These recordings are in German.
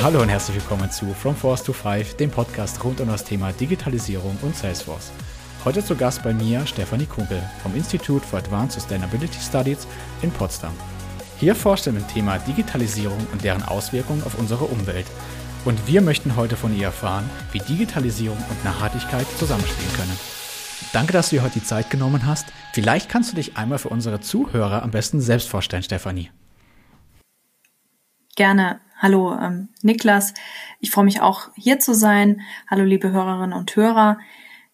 Hallo und herzlich willkommen zu From Force to Five, dem Podcast rund um das Thema Digitalisierung und Salesforce. Heute zu Gast bei mir Stefanie Kunkel vom Institute for Advanced Sustainability Studies in Potsdam. Hier forscht er dem Thema Digitalisierung und deren Auswirkungen auf unsere Umwelt. Und wir möchten heute von ihr erfahren, wie Digitalisierung und Nachhaltigkeit zusammenspielen können. Danke, dass du dir heute die Zeit genommen hast. Vielleicht kannst du dich einmal für unsere Zuhörer am besten selbst vorstellen, Stefanie. Gerne. Hallo, ähm, Niklas. Ich freue mich auch hier zu sein. Hallo, liebe Hörerinnen und Hörer.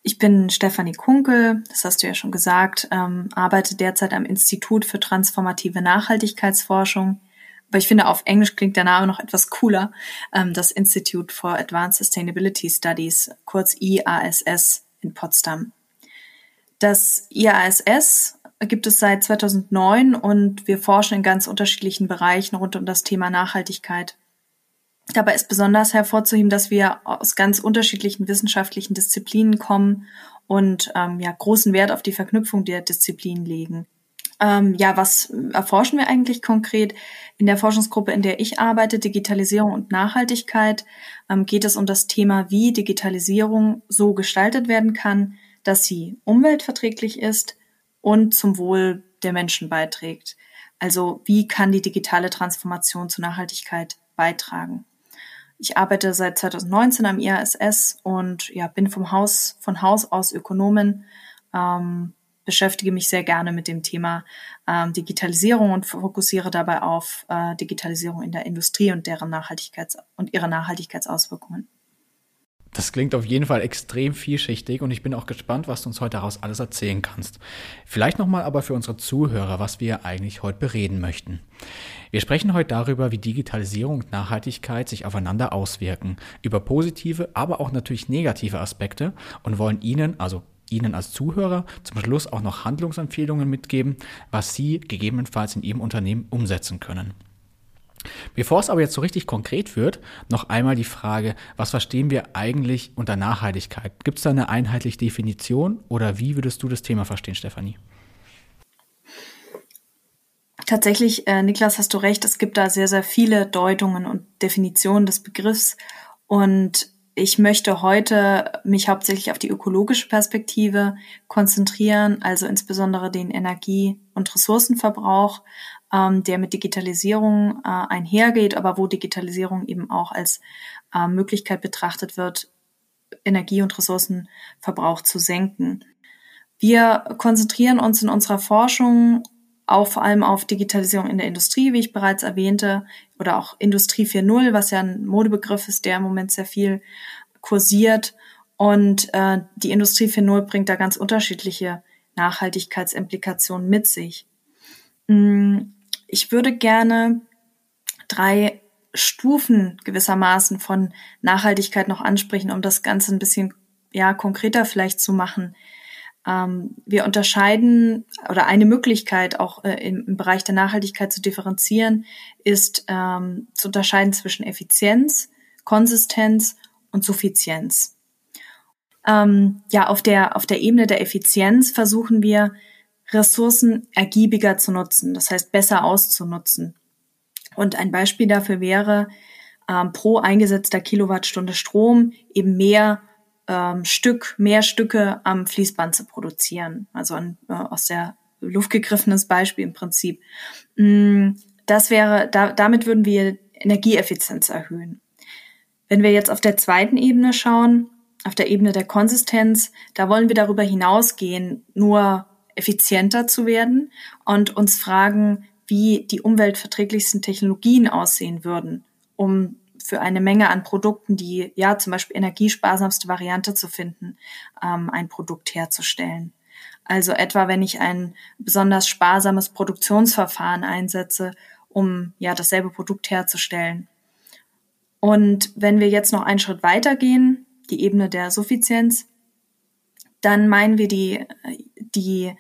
Ich bin Stefanie Kunkel, das hast du ja schon gesagt, ähm, arbeite derzeit am Institut für transformative Nachhaltigkeitsforschung. Aber ich finde, auf Englisch klingt der Name noch etwas cooler. Ähm, das Institute for Advanced Sustainability Studies, kurz IASS in Potsdam. Das IASS gibt es seit 2009 und wir forschen in ganz unterschiedlichen Bereichen rund um das Thema Nachhaltigkeit. Dabei ist besonders hervorzuheben, dass wir aus ganz unterschiedlichen wissenschaftlichen Disziplinen kommen und ähm, ja großen Wert auf die Verknüpfung der Disziplinen legen. Ähm, ja, was erforschen wir eigentlich konkret? In der Forschungsgruppe, in der ich arbeite, Digitalisierung und Nachhaltigkeit, ähm, geht es um das Thema, wie Digitalisierung so gestaltet werden kann, dass sie umweltverträglich ist und zum Wohl der Menschen beiträgt. Also wie kann die digitale Transformation zur Nachhaltigkeit beitragen? Ich arbeite seit 2019 am IASS und ja, bin vom Haus, von Haus aus Ökonomin, ähm, beschäftige mich sehr gerne mit dem Thema ähm, Digitalisierung und fokussiere dabei auf äh, Digitalisierung in der Industrie und deren Nachhaltigkeits- und ihre Nachhaltigkeitsauswirkungen. Das klingt auf jeden Fall extrem vielschichtig und ich bin auch gespannt, was du uns heute daraus alles erzählen kannst. Vielleicht nochmal aber für unsere Zuhörer, was wir eigentlich heute bereden möchten. Wir sprechen heute darüber, wie Digitalisierung und Nachhaltigkeit sich aufeinander auswirken, über positive, aber auch natürlich negative Aspekte und wollen Ihnen, also Ihnen als Zuhörer, zum Schluss auch noch Handlungsempfehlungen mitgeben, was Sie gegebenenfalls in Ihrem Unternehmen umsetzen können. Bevor es aber jetzt so richtig konkret wird, noch einmal die Frage, was verstehen wir eigentlich unter Nachhaltigkeit? Gibt es da eine einheitliche Definition oder wie würdest du das Thema verstehen, Stefanie? Tatsächlich, äh, Niklas, hast du recht, es gibt da sehr, sehr viele Deutungen und Definitionen des Begriffs und ich möchte heute mich hauptsächlich auf die ökologische Perspektive konzentrieren, also insbesondere den Energie- und Ressourcenverbrauch, ähm, der mit Digitalisierung äh, einhergeht, aber wo Digitalisierung eben auch als äh, Möglichkeit betrachtet wird, Energie- und Ressourcenverbrauch zu senken. Wir konzentrieren uns in unserer Forschung auch vor allem auf Digitalisierung in der Industrie, wie ich bereits erwähnte, oder auch Industrie 4.0, was ja ein Modebegriff ist, der im Moment sehr viel kursiert. Und äh, die Industrie 4.0 bringt da ganz unterschiedliche Nachhaltigkeitsimplikationen mit sich. Mm, ich würde gerne drei Stufen gewissermaßen von Nachhaltigkeit noch ansprechen, um das Ganze ein bisschen ja konkreter vielleicht zu machen. Ähm, wir unterscheiden oder eine Möglichkeit auch äh, im, im, Bereich der Nachhaltigkeit zu differenzieren ist ähm, zu unterscheiden zwischen Effizienz, Konsistenz und Suffizienz. Ähm, ja, auf der auf der Ebene der Effizienz versuchen wir Ressourcen ergiebiger zu nutzen, das heißt besser auszunutzen. Und ein Beispiel dafür wäre, ähm, pro eingesetzter Kilowattstunde Strom eben mehr ähm, Stück, mehr Stücke am Fließband zu produzieren. Also ein äh, aus der Luft gegriffenes Beispiel im Prinzip. Mm, das wäre, da, damit würden wir Energieeffizienz erhöhen. Wenn wir jetzt auf der zweiten Ebene schauen, auf der Ebene der Konsistenz, da wollen wir darüber hinausgehen, nur effizienter zu werden und uns fragen, wie die umweltverträglichsten Technologien aussehen würden, um für eine Menge an Produkten, die ja zum Beispiel energiesparsamste Variante zu finden, ähm, ein Produkt herzustellen. Also etwa, wenn ich ein besonders sparsames Produktionsverfahren einsetze, um ja dasselbe Produkt herzustellen. Und wenn wir jetzt noch einen Schritt weitergehen, die Ebene der Suffizienz, dann meinen wir die, die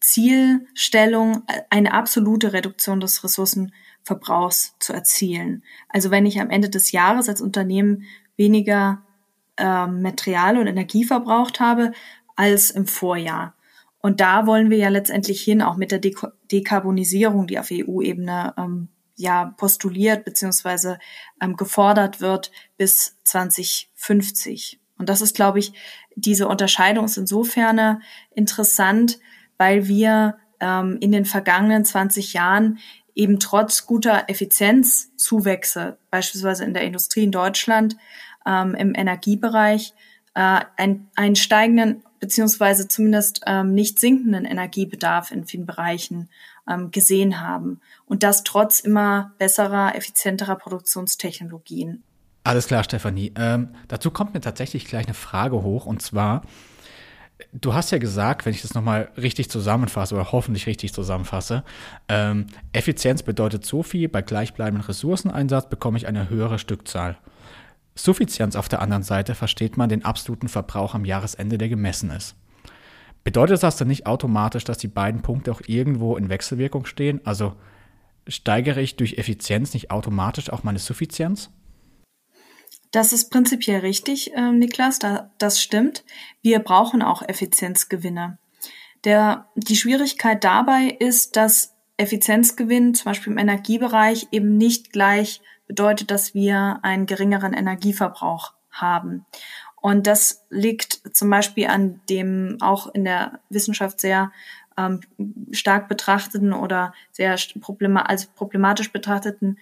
Zielstellung, eine absolute Reduktion des Ressourcenverbrauchs zu erzielen. Also wenn ich am Ende des Jahres als Unternehmen weniger äh, Material und Energie verbraucht habe als im Vorjahr. Und da wollen wir ja letztendlich hin, auch mit der Dek Dekarbonisierung, die auf EU-Ebene ähm, ja postuliert beziehungsweise ähm, gefordert wird bis 2050. Und das ist, glaube ich, diese Unterscheidung ist insofern interessant, weil wir ähm, in den vergangenen 20 Jahren eben trotz guter Effizienzzuwächse, beispielsweise in der Industrie in Deutschland, ähm, im Energiebereich, äh, ein, einen steigenden beziehungsweise zumindest ähm, nicht sinkenden Energiebedarf in vielen Bereichen ähm, gesehen haben. Und das trotz immer besserer, effizienterer Produktionstechnologien. Alles klar, Stefanie. Ähm, dazu kommt mir tatsächlich gleich eine Frage hoch. Und zwar, du hast ja gesagt, wenn ich das nochmal richtig zusammenfasse oder hoffentlich richtig zusammenfasse, ähm, Effizienz bedeutet so viel, bei gleichbleibendem Ressourceneinsatz bekomme ich eine höhere Stückzahl. Suffizienz auf der anderen Seite versteht man den absoluten Verbrauch am Jahresende, der gemessen ist. Bedeutet das dann nicht automatisch, dass die beiden Punkte auch irgendwo in Wechselwirkung stehen? Also steigere ich durch Effizienz nicht automatisch auch meine Suffizienz? Das ist prinzipiell richtig, äh, Niklas, da, das stimmt. Wir brauchen auch Effizienzgewinne. Der, die Schwierigkeit dabei ist, dass Effizienzgewinn zum Beispiel im Energiebereich eben nicht gleich bedeutet, dass wir einen geringeren Energieverbrauch haben. Und das liegt zum Beispiel an dem auch in der Wissenschaft sehr ähm, stark betrachteten oder sehr problema als problematisch betrachteten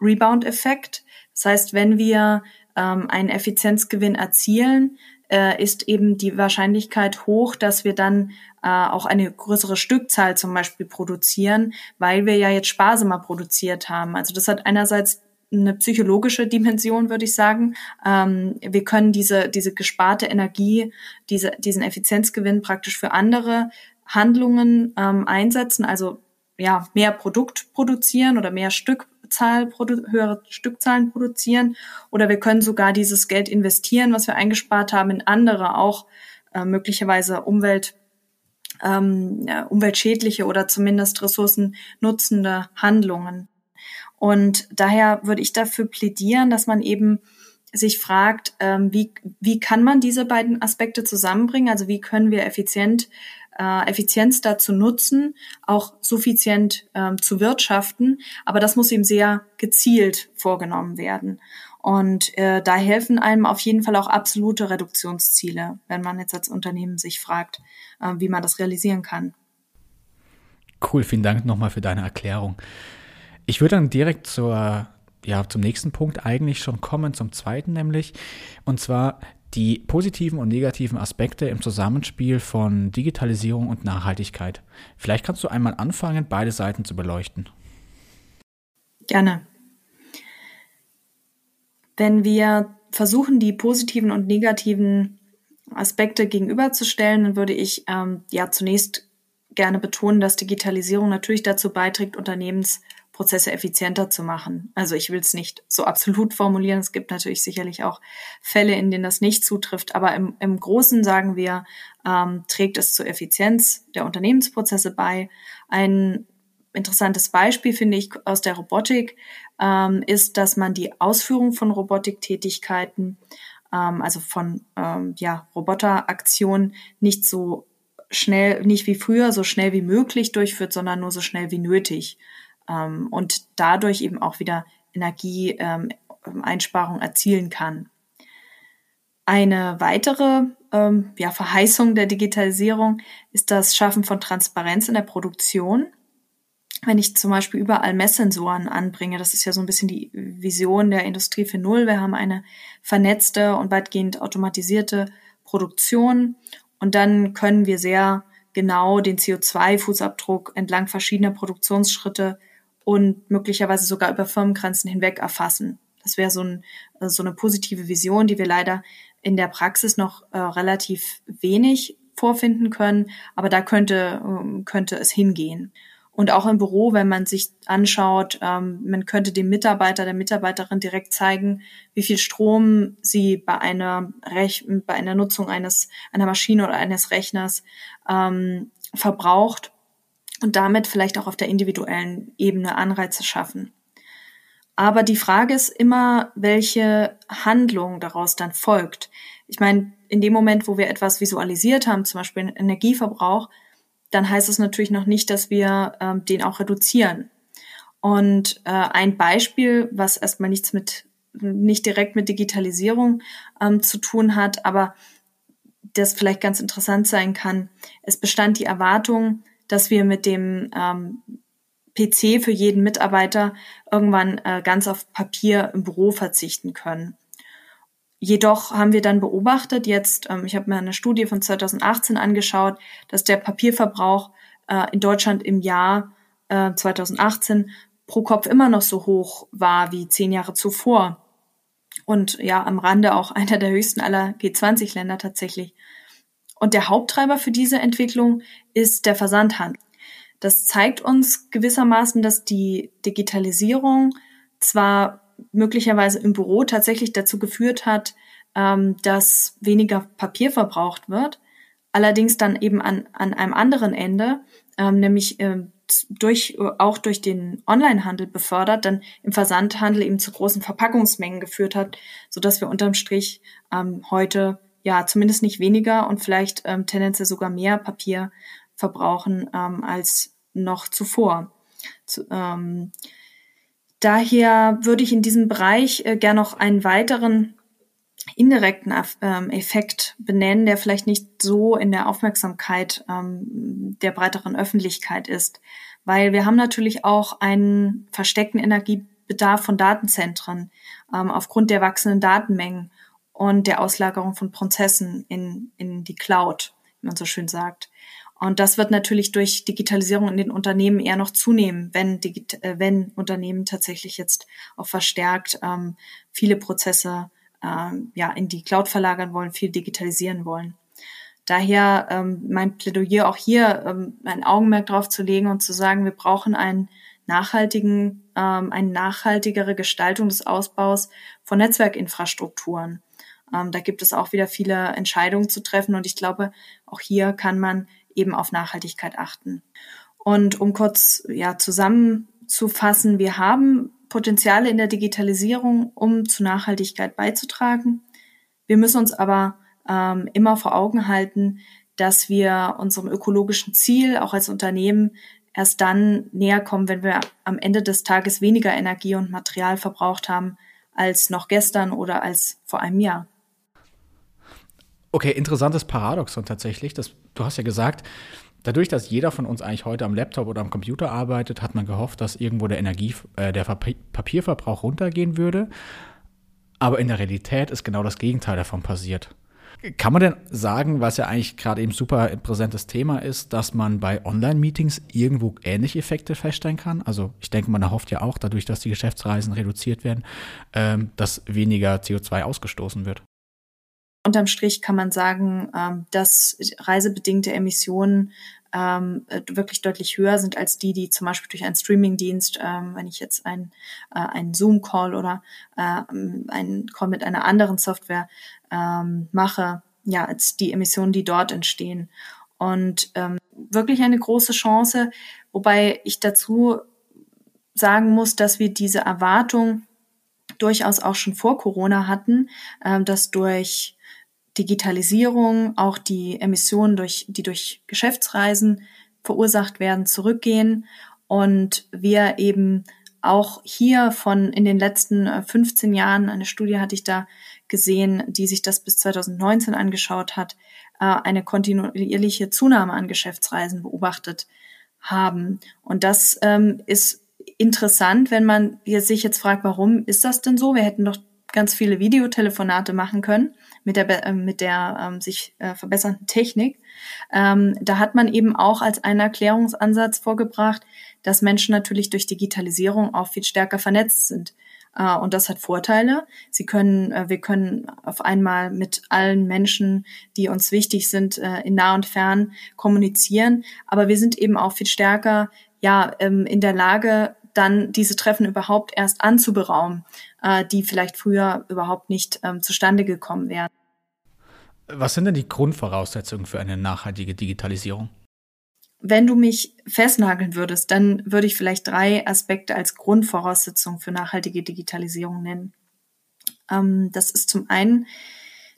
Rebound-Effekt. Das heißt, wenn wir ähm, einen Effizienzgewinn erzielen, äh, ist eben die Wahrscheinlichkeit hoch, dass wir dann äh, auch eine größere Stückzahl zum Beispiel produzieren, weil wir ja jetzt sparsamer produziert haben. Also das hat einerseits eine psychologische Dimension, würde ich sagen. Ähm, wir können diese, diese gesparte Energie, diese, diesen Effizienzgewinn praktisch für andere Handlungen ähm, einsetzen, also ja, mehr Produkt produzieren oder mehr Stückzahl, höhere Stückzahlen produzieren. Oder wir können sogar dieses Geld investieren, was wir eingespart haben, in andere auch äh, möglicherweise Umwelt, ähm, ja, umweltschädliche oder zumindest ressourcennutzende Handlungen. Und daher würde ich dafür plädieren, dass man eben sich fragt, ähm, wie, wie kann man diese beiden Aspekte zusammenbringen? Also wie können wir effizient, äh, Effizienz dazu nutzen, auch suffizient ähm, zu wirtschaften. Aber das muss eben sehr gezielt vorgenommen werden. Und äh, da helfen einem auf jeden Fall auch absolute Reduktionsziele, wenn man jetzt als Unternehmen sich fragt, äh, wie man das realisieren kann. Cool, vielen Dank nochmal für deine Erklärung. Ich würde dann direkt zur, ja, zum nächsten Punkt eigentlich schon kommen, zum zweiten nämlich, und zwar die positiven und negativen Aspekte im Zusammenspiel von Digitalisierung und Nachhaltigkeit. Vielleicht kannst du einmal anfangen, beide Seiten zu beleuchten. Gerne. Wenn wir versuchen, die positiven und negativen Aspekte gegenüberzustellen, dann würde ich ähm, ja zunächst gerne betonen, dass Digitalisierung natürlich dazu beiträgt, Unternehmens Prozesse effizienter zu machen. Also ich will es nicht so absolut formulieren. Es gibt natürlich sicherlich auch Fälle, in denen das nicht zutrifft. Aber im, im Großen sagen wir, ähm, trägt es zur Effizienz der Unternehmensprozesse bei. Ein interessantes Beispiel finde ich aus der Robotik ähm, ist, dass man die Ausführung von Robotiktätigkeiten, ähm, also von ähm, ja, Roboteraktionen, nicht so schnell, nicht wie früher, so schnell wie möglich durchführt, sondern nur so schnell wie nötig ähm, und dadurch eben auch wieder Energieeinsparung ähm, erzielen kann. Eine weitere ähm, ja, Verheißung der Digitalisierung ist das Schaffen von Transparenz in der Produktion. Wenn ich zum Beispiel überall Messsensoren anbringe, das ist ja so ein bisschen die Vision der Industrie für Null. Wir haben eine vernetzte und weitgehend automatisierte Produktion und dann können wir sehr genau den CO2-Fußabdruck entlang verschiedener Produktionsschritte und möglicherweise sogar über Firmengrenzen hinweg erfassen. Das wäre so, ein, so eine positive Vision, die wir leider in der Praxis noch äh, relativ wenig vorfinden können, aber da könnte, ähm, könnte es hingehen. Und auch im Büro, wenn man sich anschaut, ähm, man könnte dem Mitarbeiter, der Mitarbeiterin direkt zeigen, wie viel Strom sie bei einer, Rech bei einer Nutzung eines, einer Maschine oder eines Rechners ähm, verbraucht und damit vielleicht auch auf der individuellen Ebene Anreize schaffen. Aber die Frage ist immer, welche Handlung daraus dann folgt. Ich meine, in dem Moment, wo wir etwas visualisiert haben, zum Beispiel Energieverbrauch, dann heißt es natürlich noch nicht, dass wir ähm, den auch reduzieren. Und äh, ein Beispiel, was erstmal nichts mit, nicht direkt mit Digitalisierung ähm, zu tun hat, aber das vielleicht ganz interessant sein kann. Es bestand die Erwartung, dass wir mit dem ähm, PC für jeden Mitarbeiter irgendwann äh, ganz auf Papier im Büro verzichten können. Jedoch haben wir dann beobachtet, jetzt, ähm, ich habe mir eine Studie von 2018 angeschaut, dass der Papierverbrauch äh, in Deutschland im Jahr äh, 2018 pro Kopf immer noch so hoch war wie zehn Jahre zuvor. Und ja, am Rande auch einer der höchsten aller G20-Länder tatsächlich. Und der Haupttreiber für diese Entwicklung ist der Versandhandel. Das zeigt uns gewissermaßen, dass die Digitalisierung zwar möglicherweise im Büro tatsächlich dazu geführt hat, ähm, dass weniger Papier verbraucht wird, allerdings dann eben an, an einem anderen Ende, ähm, nämlich äh, durch, auch durch den Onlinehandel befördert, dann im Versandhandel eben zu großen Verpackungsmengen geführt hat, so dass wir unterm Strich ähm, heute ja zumindest nicht weniger und vielleicht ähm, tendenziell sogar mehr Papier verbrauchen ähm, als noch zuvor. Zu, ähm, daher würde ich in diesem Bereich äh, gern noch einen weiteren indirekten ähm, Effekt benennen, der vielleicht nicht so in der Aufmerksamkeit ähm, der breiteren Öffentlichkeit ist. Weil wir haben natürlich auch einen versteckten Energiebedarf von Datenzentren ähm, aufgrund der wachsenden Datenmengen und der Auslagerung von Prozessen in, in die Cloud, wie man so schön sagt. Und das wird natürlich durch Digitalisierung in den Unternehmen eher noch zunehmen, wenn, Digit äh, wenn Unternehmen tatsächlich jetzt auch verstärkt ähm, viele Prozesse ähm, ja, in die Cloud verlagern wollen, viel digitalisieren wollen. Daher ähm, mein Plädoyer auch hier, ähm, ein Augenmerk drauf zu legen und zu sagen, wir brauchen einen nachhaltigen, ähm, eine nachhaltigere Gestaltung des Ausbaus von Netzwerkinfrastrukturen. Ähm, da gibt es auch wieder viele Entscheidungen zu treffen und ich glaube, auch hier kann man eben auf Nachhaltigkeit achten. Und um kurz ja zusammenzufassen, wir haben Potenziale in der Digitalisierung, um zu Nachhaltigkeit beizutragen. Wir müssen uns aber ähm, immer vor Augen halten, dass wir unserem ökologischen Ziel auch als Unternehmen erst dann näher kommen, wenn wir am Ende des Tages weniger Energie und Material verbraucht haben als noch gestern oder als vor einem Jahr. Okay, interessantes Paradoxon tatsächlich. Das, du hast ja gesagt, Dadurch, dass jeder von uns eigentlich heute am Laptop oder am Computer arbeitet, hat man gehofft, dass irgendwo der Energie, äh, der Papierverbrauch runtergehen würde. Aber in der Realität ist genau das Gegenteil davon passiert. Kann man denn sagen, was ja eigentlich gerade eben super präsentes Thema ist, dass man bei Online-Meetings irgendwo ähnliche Effekte feststellen kann? Also ich denke, man erhofft ja auch dadurch, dass die Geschäftsreisen reduziert werden, ähm, dass weniger CO2 ausgestoßen wird. Unterm Strich kann man sagen, ähm, dass reisebedingte Emissionen ähm, wirklich deutlich höher sind als die, die zum Beispiel durch einen Streamingdienst, ähm, wenn ich jetzt ein, äh, einen Zoom-Call oder äh, einen Call mit einer anderen Software ähm, mache, ja, als die Emissionen, die dort entstehen. Und ähm, wirklich eine große Chance, wobei ich dazu sagen muss, dass wir diese Erwartung durchaus auch schon vor Corona hatten, äh, dass durch Digitalisierung, auch die Emissionen, durch, die durch Geschäftsreisen verursacht werden, zurückgehen und wir eben auch hier von in den letzten 15 äh, Jahren, eine Studie hatte ich da gesehen, die sich das bis 2019 angeschaut hat, äh, eine kontinuierliche Zunahme an Geschäftsreisen beobachtet haben. Und das ähm, ist interessant, wenn man sich jetzt fragt, warum ist das denn so? Wir hätten doch ganz viele Videotelefonate machen können mit der, äh, mit der ähm, sich äh, verbessernden Technik. Ähm, da hat man eben auch als einen Erklärungsansatz vorgebracht, dass Menschen natürlich durch Digitalisierung auch viel stärker vernetzt sind. Uh, und das hat Vorteile. Sie können, uh, wir können auf einmal mit allen Menschen, die uns wichtig sind, uh, in nah und fern kommunizieren. Aber wir sind eben auch viel stärker, ja, ähm, in der Lage, dann diese Treffen überhaupt erst anzuberaumen, äh, die vielleicht früher überhaupt nicht ähm, zustande gekommen wären. Was sind denn die Grundvoraussetzungen für eine nachhaltige Digitalisierung? Wenn du mich festnageln würdest, dann würde ich vielleicht drei Aspekte als Grundvoraussetzung für nachhaltige Digitalisierung nennen. Ähm, das ist zum einen,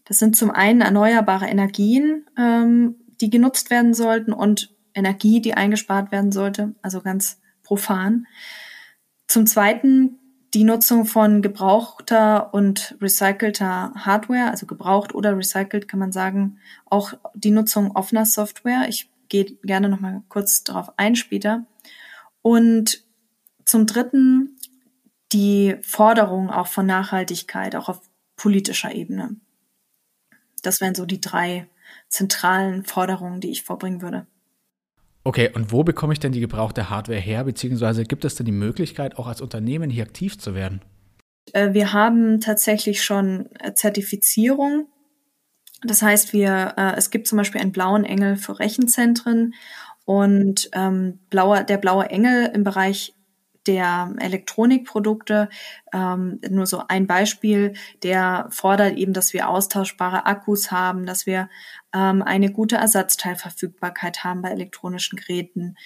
das sind zum einen erneuerbare Energien, ähm, die genutzt werden sollten und Energie, die eingespart werden sollte, also ganz profan. Zum Zweiten die Nutzung von gebrauchter und recycelter Hardware, also gebraucht oder recycelt kann man sagen, auch die Nutzung offener Software. Ich gehe gerne noch mal kurz darauf ein später. Und zum Dritten die Forderung auch von Nachhaltigkeit, auch auf politischer Ebene. Das wären so die drei zentralen Forderungen, die ich vorbringen würde. Okay, und wo bekomme ich denn die gebrauchte Hardware her, beziehungsweise gibt es denn die Möglichkeit, auch als Unternehmen hier aktiv zu werden? Äh, wir haben tatsächlich schon äh, Zertifizierung. Das heißt, wir, äh, es gibt zum Beispiel einen blauen Engel für Rechenzentren und ähm, blauer, der blaue Engel im Bereich der Elektronikprodukte, ähm, nur so ein Beispiel, der fordert eben, dass wir austauschbare Akkus haben, dass wir ähm, eine gute Ersatzteilverfügbarkeit haben bei elektronischen Geräten.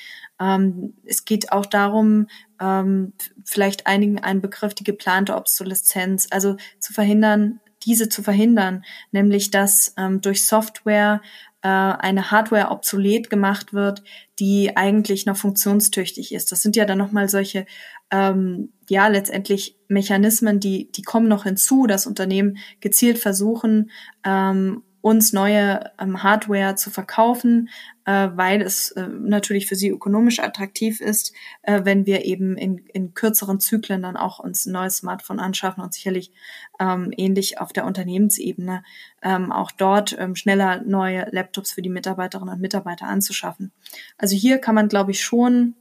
Ähm, es geht auch darum, ähm, vielleicht einigen einen Begriff, die geplante Obsoleszenz, also zu verhindern, diese zu verhindern, nämlich dass ähm, durch Software eine Hardware obsolet gemacht wird, die eigentlich noch funktionstüchtig ist. Das sind ja dann nochmal solche, ähm, ja, letztendlich Mechanismen, die, die kommen noch hinzu, dass Unternehmen gezielt versuchen, ähm, uns neue ähm, Hardware zu verkaufen, äh, weil es äh, natürlich für sie ökonomisch attraktiv ist, äh, wenn wir eben in, in kürzeren Zyklen dann auch uns ein neues Smartphone anschaffen und sicherlich ähm, ähnlich auf der Unternehmensebene ähm, auch dort ähm, schneller neue Laptops für die Mitarbeiterinnen und Mitarbeiter anzuschaffen. Also hier kann man, glaube ich, schon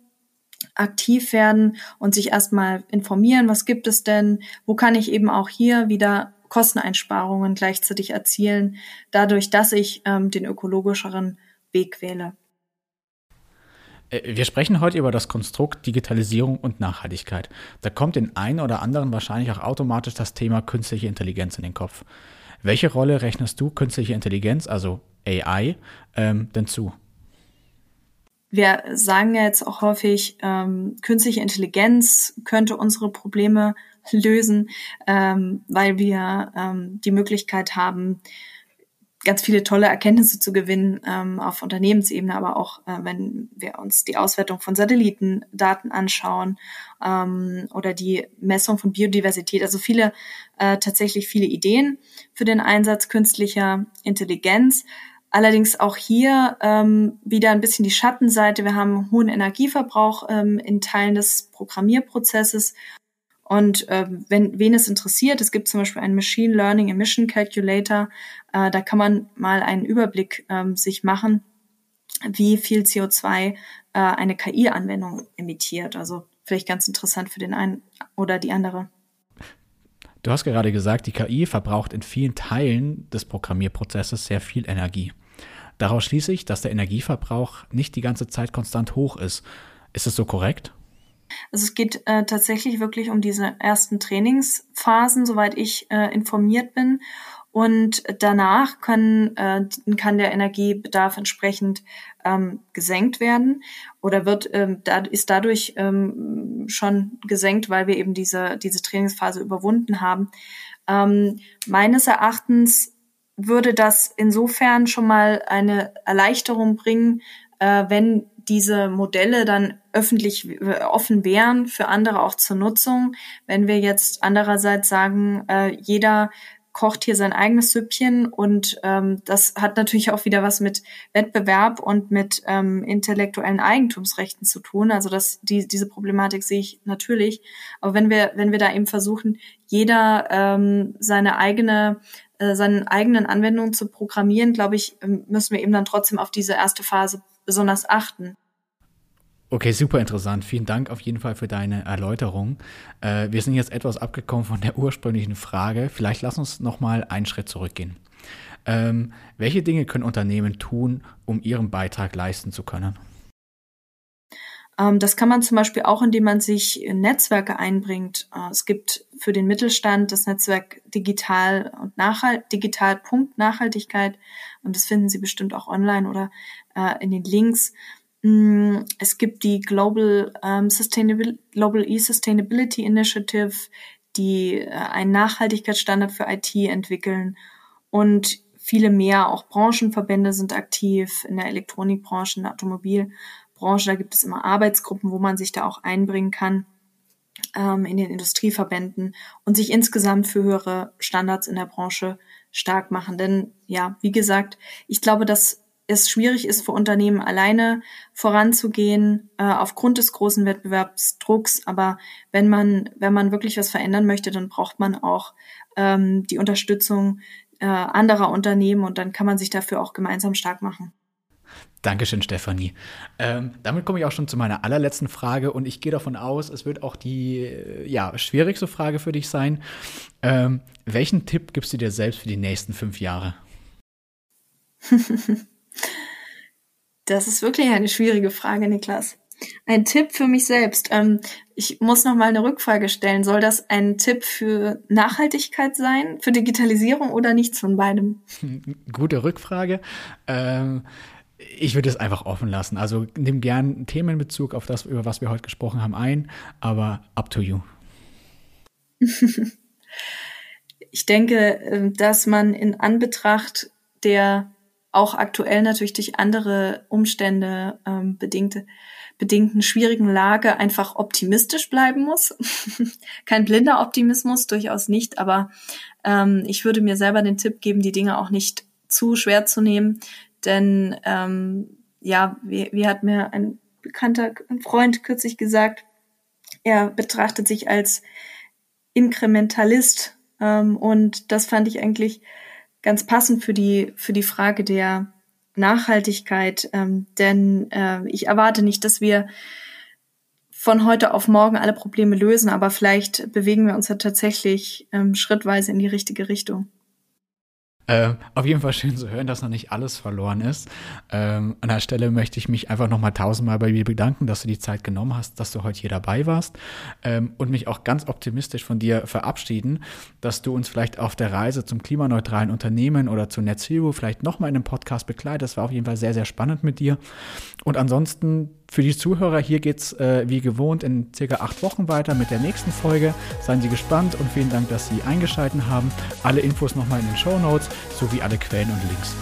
aktiv werden und sich erstmal informieren, was gibt es denn, wo kann ich eben auch hier wieder Kosteneinsparungen gleichzeitig erzielen, dadurch, dass ich ähm, den ökologischeren Weg wähle. Äh, wir sprechen heute über das Konstrukt Digitalisierung und Nachhaltigkeit. Da kommt den einen oder anderen wahrscheinlich auch automatisch das Thema künstliche Intelligenz in den Kopf. Welche Rolle rechnest du künstliche Intelligenz, also AI, ähm, denn zu? Wir sagen ja jetzt auch häufig, ähm, künstliche Intelligenz könnte unsere Probleme lösen, ähm, weil wir ähm, die Möglichkeit haben, ganz viele tolle Erkenntnisse zu gewinnen ähm, auf Unternehmensebene, aber auch äh, wenn wir uns die Auswertung von Satellitendaten anschauen ähm, oder die Messung von Biodiversität. Also viele äh, tatsächlich viele Ideen für den Einsatz künstlicher Intelligenz. Allerdings auch hier ähm, wieder ein bisschen die Schattenseite. Wir haben hohen Energieverbrauch ähm, in Teilen des Programmierprozesses und äh, wenn wen es interessiert, es gibt zum Beispiel einen Machine Learning Emission Calculator, äh, da kann man mal einen Überblick ähm, sich machen, wie viel CO2 äh, eine KI-Anwendung emittiert. Also vielleicht ganz interessant für den einen oder die andere. Du hast gerade gesagt, die KI verbraucht in vielen Teilen des Programmierprozesses sehr viel Energie. Daraus schließe ich, dass der Energieverbrauch nicht die ganze Zeit konstant hoch ist. Ist es so korrekt? Also es geht äh, tatsächlich wirklich um diese ersten Trainingsphasen, soweit ich äh, informiert bin. Und danach können, äh, kann der Energiebedarf entsprechend ähm, gesenkt werden oder wird ähm, da, ist dadurch ähm, schon gesenkt, weil wir eben diese, diese Trainingsphase überwunden haben. Ähm, meines Erachtens würde das insofern schon mal eine Erleichterung bringen, äh, wenn diese Modelle dann öffentlich äh, offen wären für andere auch zur Nutzung. Wenn wir jetzt andererseits sagen, äh, jeder kocht hier sein eigenes Süppchen und ähm, das hat natürlich auch wieder was mit Wettbewerb und mit ähm, intellektuellen Eigentumsrechten zu tun. Also das, die, diese Problematik sehe ich natürlich. Aber wenn wir, wenn wir da eben versuchen, jeder ähm, seine eigene äh, seinen eigenen Anwendungen zu programmieren, glaube ich, ähm, müssen wir eben dann trotzdem auf diese erste Phase besonders achten. Okay, super interessant. Vielen Dank auf jeden Fall für deine Erläuterung. Äh, wir sind jetzt etwas abgekommen von der ursprünglichen Frage. Vielleicht lass uns noch mal einen Schritt zurückgehen. Ähm, welche Dinge können Unternehmen tun, um ihren Beitrag leisten zu können? Ähm, das kann man zum Beispiel auch, indem man sich in Netzwerke einbringt. Äh, es gibt für den Mittelstand das Netzwerk Digital und Nachhalt, Digital Punkt Nachhaltigkeit. Und das finden Sie bestimmt auch online oder äh, in den Links. Mm, es gibt die Global, ähm, Sustainable, Global E-Sustainability Initiative, die äh, einen Nachhaltigkeitsstandard für IT entwickeln und viele mehr. Auch Branchenverbände sind aktiv in der Elektronikbranche, in der Automobilbranche. Da gibt es immer Arbeitsgruppen, wo man sich da auch einbringen kann. ähm, in den Industrieverbänden und sich insgesamt für höhere Standards in der Branche stark machen. Denn ja, wie gesagt, ich glaube, dass es schwierig ist für Unternehmen alleine voranzugehen äh, aufgrund des großen Wettbewerbsdrucks. Aber wenn man wenn man wirklich was verändern möchte, dann braucht man auch ähm, die Unterstützung äh, anderer Unternehmen und dann kann man sich dafür auch gemeinsam stark machen. Dankeschön, Stefanie. Ähm, damit komme ich auch schon zu meiner allerletzten Frage und ich gehe davon aus, es wird auch die äh, ja, schwierigste Frage für dich sein. Ähm, welchen Tipp gibst du dir selbst für die nächsten fünf Jahre? das ist wirklich eine schwierige Frage, Niklas. Ein Tipp für mich selbst. Ähm, ich muss noch mal eine Rückfrage stellen. Soll das ein Tipp für Nachhaltigkeit sein, für Digitalisierung oder nichts von beidem? Gute Rückfrage. Ähm, ich würde es einfach offen lassen. Also nimm gern Themenbezug auf das, über was wir heute gesprochen haben, ein, aber up to you. ich denke, ähm, dass man in Anbetracht der auch aktuell natürlich durch andere Umstände ähm, bedingte, bedingten schwierigen Lage einfach optimistisch bleiben muss. Kein blinder Optimismus, durchaus nicht, aber ähm, ich würde mir selber den Tipp geben, die Dinge auch nicht zu schwer zu nehmen, denn ähm, ja, wie, wie hat mir ein bekannter Freund kürzlich gesagt, er betrachtet sich als Inkrementalist ähm, und das fand ich eigentlich ganz passend für die für die Frage der Nachhaltigkeit, ähm, denn äh, ich erwarte nicht, dass wir von heute auf morgen alle Probleme lösen, aber vielleicht bewegen wir uns ja tatsächlich ähm, schrittweise in die richtige Richtung. Äh, auf jeden Fall schön zu hören, dass noch nicht alles verloren ist. Ähm, an der Stelle möchte ich mich einfach nochmal tausendmal bei dir bedanken, dass du die Zeit genommen hast, dass du heute hier dabei warst ähm, und mich auch ganz optimistisch von dir verabschieden, dass du uns vielleicht auf der Reise zum klimaneutralen Unternehmen oder zu Net Zero vielleicht nochmal in einem Podcast begleitest. War auf jeden Fall sehr, sehr spannend mit dir. Und ansonsten für die Zuhörer, hier geht's äh, wie gewohnt in circa acht Wochen weiter mit der nächsten Folge. Seien Sie gespannt und vielen Dank, dass Sie eingeschaltet haben. Alle Infos nochmal in den Show Notes sowie alle Quellen und Links.